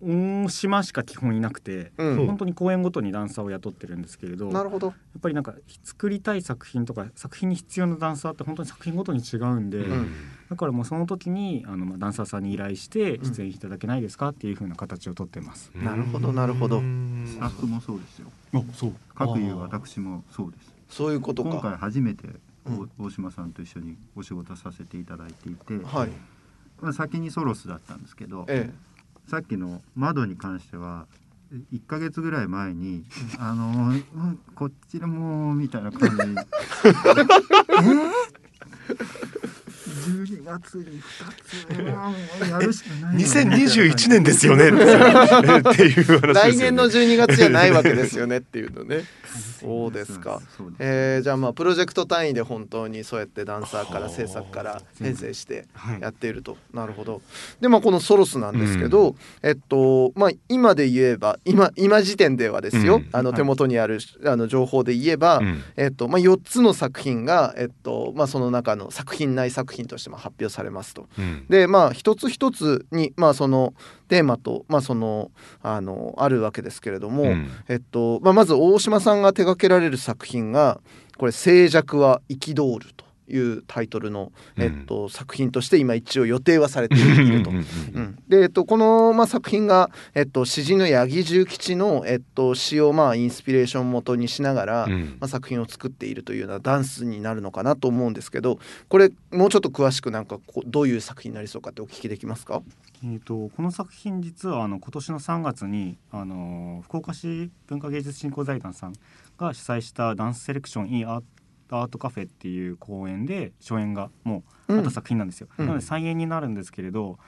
大島しか基本いなくて、うん。本当に公演ごとにダンサーを雇ってるんですけれどやなるほど、っぱりなんか作りたい作品とか作品に必要なダンサーって本当に作品ごとに違うんで、ん。だからもうその時にあのまあダンサーさんに依頼してうん。出演いただけないですかっていう風な形をとってます。なるほどなるほど。スタッフもそうですよ。あそう。各有私もそうです。そういうこと今回か。初めて大島さんと一緒にお仕事させていただいていて、はい、まあ先にソロスだったんですけど、えさっきの窓に関しては1ヶ月ぐらい前に「あのうんこっちでもう」みたいな感じ。で え？ー12月に2つうんやるしかないよね2021年ですよね。っていう話ですよね。来年の12月じゃないわけですよねっていうのね。そうですか。です。えー、じゃあまあプロジェクト単位で本当にそうやってダンサーから制作から編成してはいやっていると、なるほど。でまあこのソロスなんですけど、えっとまあ今で言えば今今時点ではですよ、うん。あのはい。手元にある、あの情報で言えば、うん。えっとまあ、4つの作品が、えっとまあ、その中の作品内作品としても発表されますと。うん。でまあ一つ一つにまあそのテーマとまあそのあのあるわけですけれども、うん。えっとまあ、まず大島さんが手掛けられる作品がこれ「静寂は憤る」というタイトルの、うん。えっと、作品として今一応予定はされていると。うん、で、えっと、この、まあ、作品が、えっと、詩人の八木重吉の、えっと、詩を、まあ、インスピレーション元にしながら、うん。まあ、作品を作っているというようなダンスになるのかなと思うんですけどこれもうちょっと詳しくなんかこうどういう作品になりそうかってお聞きできますか？えー、とこの作品実はあの今年の3月にあの福岡市文化芸術振興財団さんが主催したダンスセレクション in アーアートカフェっていう公演で初演がもうあった作品なんですよ。うん。なので再演になるんですけれど、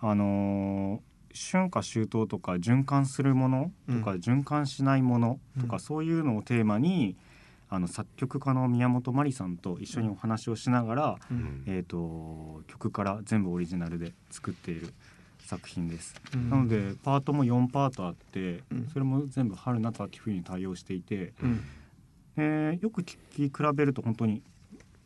あのー春夏秋冬とか循環するものとか、循環しないものとか、うん。そういうのをテーマにあの作曲家の宮本真理さんと一緒にお話をしながら、うん。えー、と曲から全部オリジナルで作っている作品です。うん。なのでパートも4パートあって、うん。それも全部春夏秋冬に対応していて、うんえーよく聞き比べると本当に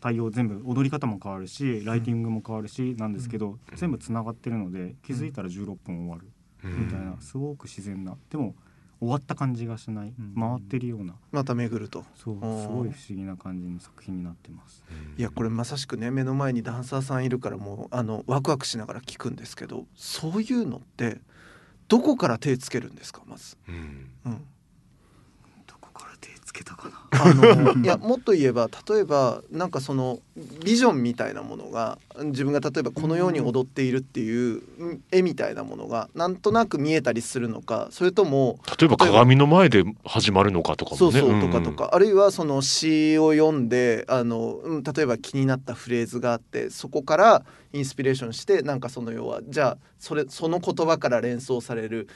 対応全部踊り方も変わるしライティングも変わるしなんですけど、全部つながってるので気づいたら16分終わるみたいなすごく自然な。でも終わった感じがしない。うん。回ってるような。また巡ると。そうすー。ごい不思議な感じの作品になってます。いやこれまさしくね目の前にダンサーさんいるからもうあのワクワクしながら聞くんですけどそういうのってどこから手つけるんですかまず、うん。うん、どこから手つけたかなあの いやもっと言えば例えばなんかそのビジョンみたいなものが自分が例えばこのように踊っているっていううん絵みたいなものがなんとなく見えたりするのかそれとも例えば鏡の前で始まるのかとかもね。そうそうとかとか、あるいはその詩を読んであの、うん例えば気になったフレーズがあってそこからインスピレーションしてなんかその要はじゃあそれその言葉から連想される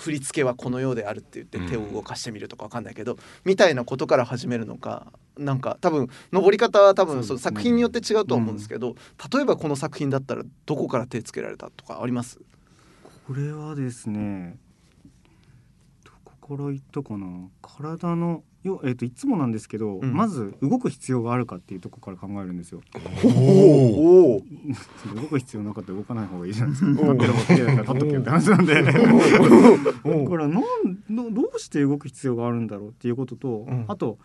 振り付けはこのようであるって言って手を動かしてみるとかわかんないけど、みたいなことから始めるのかなんか多分登り方は多分そね。作品によって違うとは思うんですけど、例えばこの作品だったらどこから手つけられたとかあります？これはですねから言ったかな。体のよ、えー、といつもなんですけど、うん。まず動く必要があるかっていうところから考えるんですよ。おお動く必要なかったら動かない方がいいじゃないですか。立ってる方が綺麗だから立っとけって話なんで。だからなんどどうして動く必要があるんだろうっていうことと、うん。あと,、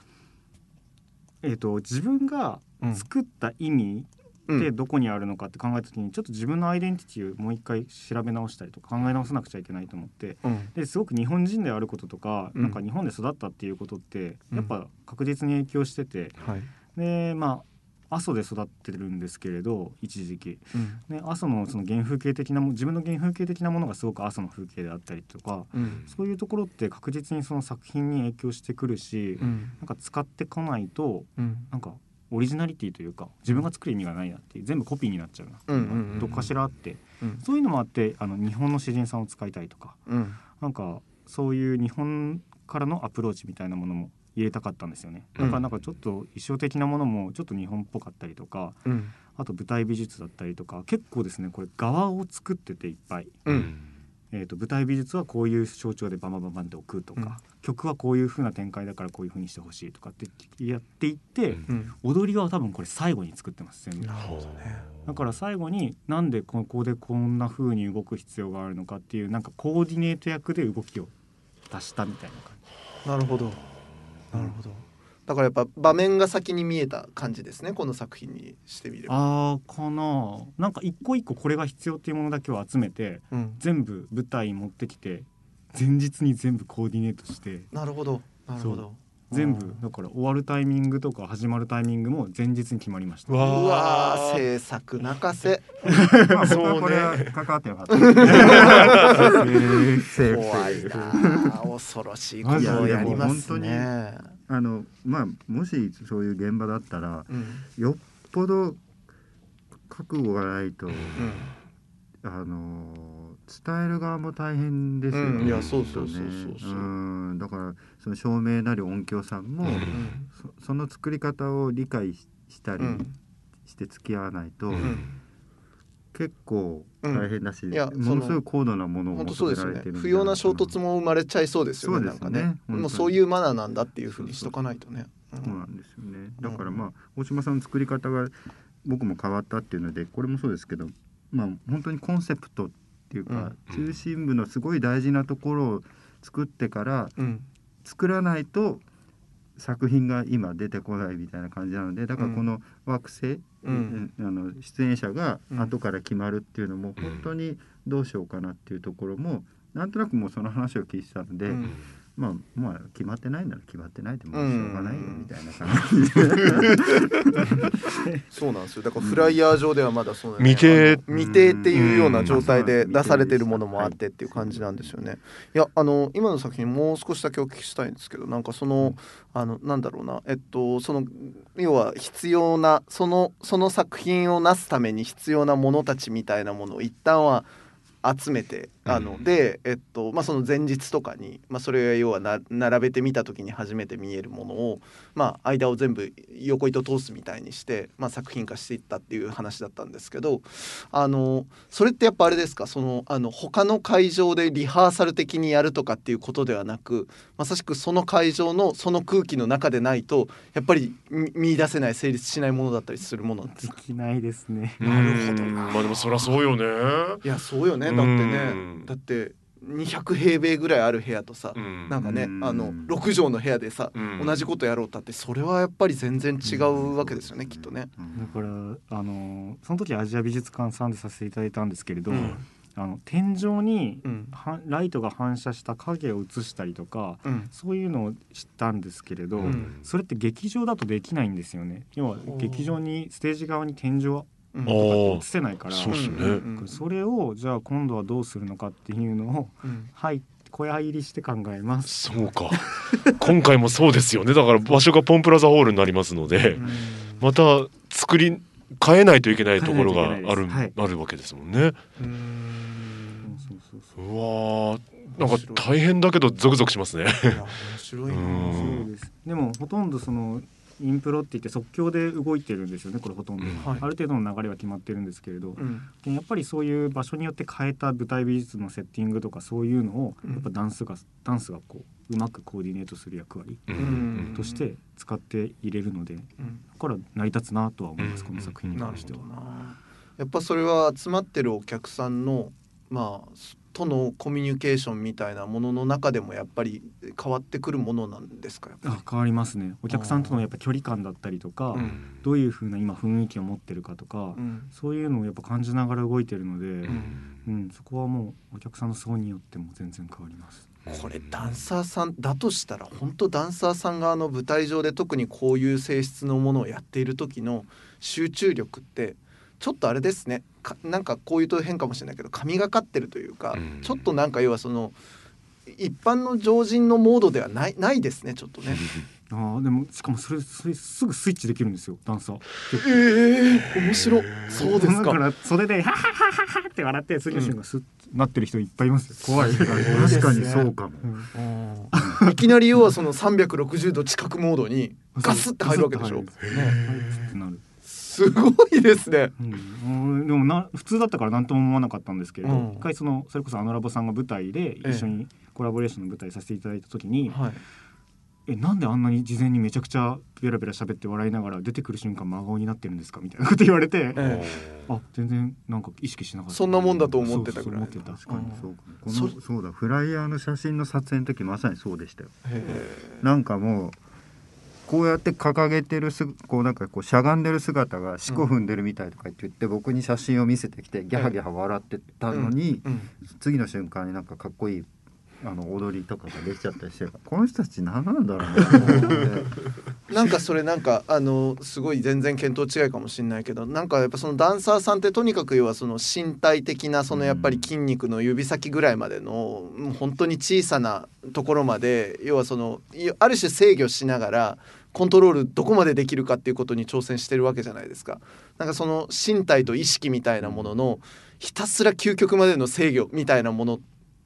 えー、と自分が作った意味うん。でどこにあるのかって考えた時にちょっと自分のアイデンティティをもう一回調べ直したりとか考え直さなくちゃいけないと思ってうん。ですごく日本人であることとか、うん。なんか日本で育ったっていうことってうんやっぱ確実に影響してて、はい。でまあ阿蘇で育ってるんですけれど一時期。うん。ね阿蘇のその原風景的なも自分の原風景的なものがすごく阿蘇の風景であったりとかうん。そういうところって確実にその作品に影響してくるし、うん。なんか使ってこないとうん。なんかオリジナリティというか自分が作る意味がないなっていう全部コピーになっちゃうな。っていうのどっかしらあって、うん。そういうのもあってあの日本の詩人さんを使いたいとかうん。なんかそういう日本からのアプローチみたいなものも入れたかったんですよね。だからなんかちょっと衣装的なものもちょっと日本っぽかったりとかうん。あと舞台美術だったりとか結構ですねこれ側を作ってていっぱい、うんえー、と舞台美術はこういう象徴でバンバンバンバンって置くとか、曲はこういう風な展開だからこういう風にしてほしいとかってやっていって、うん。うん踊りは多分これ最後に作ってます全部。ね。だから最後になんでここでこんな風に動く必要があるのかっていうなんかコーディネート役で動きを出したみたいな感じ。なるほど。なるほどだからやっぱ場面が先に見えた感じですねこの作品にしてみれば。あーかな。なんか一個一個これが必要っていうものだけを集めてうん。全部舞台に持ってきて前日に全部コーディネートして。なるほどなるほど。全部だから終わるタイミングとか始まるタイミングも前日に決まりました。うわ制作泣かせ。まあ、そうね。僕はこれは関わってよかった。怖いなあ 恐ろしいことをやりますねあのまあもしそういう現場だったらうん。よっぽど覚悟がないと、うん。あの伝える側も大変ですよね。うん。いやそうそうそうそうそう。うん。だからその照明なり音響さんも、うん。そその作り方を理解ししたりうん。して付き合わないと、うん結構大変だし、んいやものすごい高度なものを求められてるん不要な衝突も生まれちゃいそうですよね。ねなんかねもうそういうマナーなんだっていうふうにしとかないとね。うん。そうなんですよね。だからまあ大島さんの作り方が僕も変わったっていうのでこれもそうですけど、まあ本当にコンセプトっていうか、中心部のすごい大事なところを作ってからうん。作らないと作品が今出てこないみたいな感じなのでだからこの惑星、うん。あの出演者がうん。後から決まるっていうのも本当にどうしようかなっていうところもなんとなくもうその話を聞いてたので、うんまあまあ決まってないなら決まってないでもうん。しょうがないよみたいな感じ。で。そうなんですよ。だからフライヤー上ではまだそうだね。未定。未定っていうような状態でうん。出されてるものもあってっていう感じなんですよね。いやあの今の作品もう少しだけお聞きしたいんですけどなんかそのあのなんだろうな。えっとその要は必要なそのその作品をなすために必要なものたちみたいなものを一旦は集めてあの、うん。で、えっとまあ、その前日とかに、まあ、それ要はな並べてみた時に初めて見えるものを、まあ、間を全部横糸通すみたいにして、まあ、作品化していったっていう話だったんですけどあのそれってやっぱあれですか？そのあの他の会場でリハーサル的にやるとかっていうことではなくまさしくその会場のその空気の中でないとやっぱり見見出せない成立しないものだったりするものなんですでかきないですね。なるほどな。まあでもそりゃそうよね。いやそうよね。だってね。うんだって200平米ぐらいある部屋とさ、うん。なんかねうん。あの6畳の部屋でさ、うん。同じことやろうったってそれはやっぱり全然違うわけですよね、きっとね。うん。だからあのその時アジア美術館さんでさせていただいたんですけれど、うん。あの天井にうん。はライトが反射した影を映したりとかうん。そういうのを知ったんですけれど、うん。それって劇場だとできないんですよね。要は劇場にステージ側に天井はうん。お映せないから。そうっすね。うんうんそれをじゃあ今度はどうするのかっていうのをうん。はい小屋入りして考えます。そうか。今回もそうですよね。だから場所がポンプラザホールになりますのでうん。また作り変えないといけないところがあるいけないあるわけですもんね。うん。そうそうそうう。わー。なんか大変だけどゾクゾクしますね。面白い。なうん。そうです。でもほとんどそのインプロって言って即興で動いてるんですよねこれほとんど、うん。はい。ある程度の流れは決まってるんですけれど、うん。やっぱりそういう場所によって変えた舞台美術のセッティングとかそういうのをうん。やっぱダンスがダンスがこううまくコーディネートする役割。ううん。として使って入れるのでだうん。から成り立つなとは思います、うん。この作品に関しては。やっぱそれは集まってるお客さんのまあとのコミュニケーションみたいなものの中でもやっぱり変わってくるものなんですか？あ変わりますね。お客さんとのやっぱ距離感だったりとか、うん。どういう風な今雰囲気を持ってるかとか、うん。そういうのをやっぱ感じながら動いてるので、うん。うん、そこはもうお客さんの層によっても全然変わります。これダンサーさんだとしたら本当ダンサーさんがあの舞台上で特にこういう性質のものをやっている時の集中力ってちょっとあれですねかなんかこういうと変かもしれないけど神がかってるというか、うんちょっとなんか要はその一般の常人のモードではないないですねちょっとね。ああでもしかもそれそれすぐスイッチできるんですよダンサーええ面白そうですだか。からそれでハハハハハって笑って次の瞬間スッとなってる人いっぱいいますよ怖い確かにそうかも。いきなり要はその360度近くモードにガスって入るわけでしょガ。スってなるすごいですね。うん、うん。でもな普通だったから何とも思わなかったんですけれど、うん。一回そのそれこそアノラボさんが舞台で一緒にコラボレーションの舞台させていただいた時に、はい。えなんであんなに事前にめちゃくちゃベラベラ喋って笑いながら出てくる瞬間真顔になってるんですかみたいなこと言われて、えあ全然なんか意識しなかった。そんなもんだと思ってたぐら。いそうそう思ってた。確かにそう。こそのそうだ。フライヤーの写真の撮影の時まさにそうでしたよ。へなんかもうこうやって掲げてるすこうなんかこうしゃがんでる姿が四股踏んでるみたいとかって言って、僕に写真を見せてきてギャハギャハ笑ってたのに。次の瞬間になんかかっこいいあの踊りとかができちゃったりしてこの人たち何なんだろうなと思ってなんかそれなんかあのすごい全然見当違いかもしれないけどなんかやっぱそのダンサーさんってとにかく要はその身体的なそのやっぱり筋肉の指先ぐらいまでのもう本当に小さなところまで要はそのある種制御しながらコントロールどこまでできるかっていうことに挑戦してるわけじゃないですか。なんかその身体と意識みたいなもののひたすら究極までの制御みたいなもの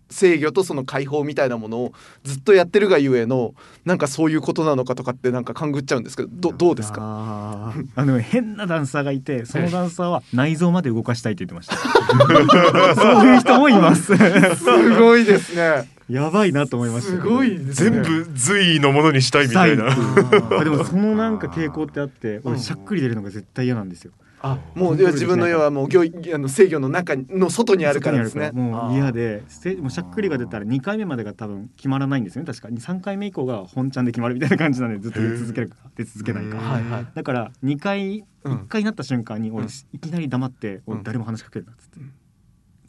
制御とその解放みたいなものをずっとやってるがゆえのなんかそういうことなのかとかってなんか勘ぐっちゃうんですけどどど。うですか？あの変なダンサーがいてそのダンサーは内臓まで動かしたいって言ってました。そういう人もいます。すごいですね。やばいなと思いました。すけどごいね。全部随のものにしたいみたいな。あでもそのなんか傾向ってあってしゃっくり出るのが絶対嫌なんですよあもう自分の要はもう行あの制御の中の外にあるからですね。もう嫌でせもうしゃっくりが出たら2回目までが多分決まらないんですよね。確かに3回目以降が本ちゃんで決まるみたいな感じなんでずっと出続けるか。出続けないか。はいはい。だから2回うん。1回になった瞬間に俺うん。いきなり黙ってうん。俺誰も話しかけるなっつって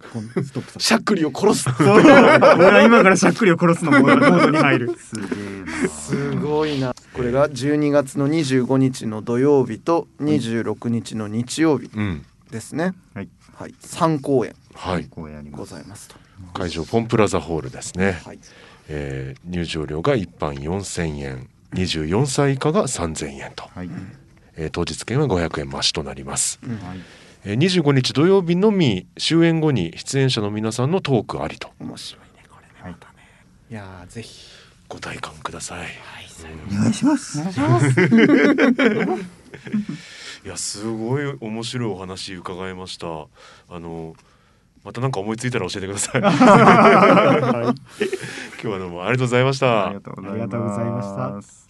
しゃっくりを殺す。そう。俺は今からしゃっくりを殺すのモードに入る。すげえな。すごいな。これが12月の25日の土曜日と26日の日曜日うん。ですね。はい。はい。3公演。はい。こうやりまごすざいますと。会場ポンプラザホールですね。はい。えー入場料が一般4000円、24歳以下が3000円と、はい。えー当日券は500円増しとなります。うん。えー25日土曜日のみ終演後に出演者の皆さんのトークありと。面白いねこれねはいまたね。いやーぜひ。ご体感ください。お願いします。いやすごい面白いお話伺いました。あのまた何か思いついたら教えてください。今日はどうもありがとうございました。ありがとうございありがとうございました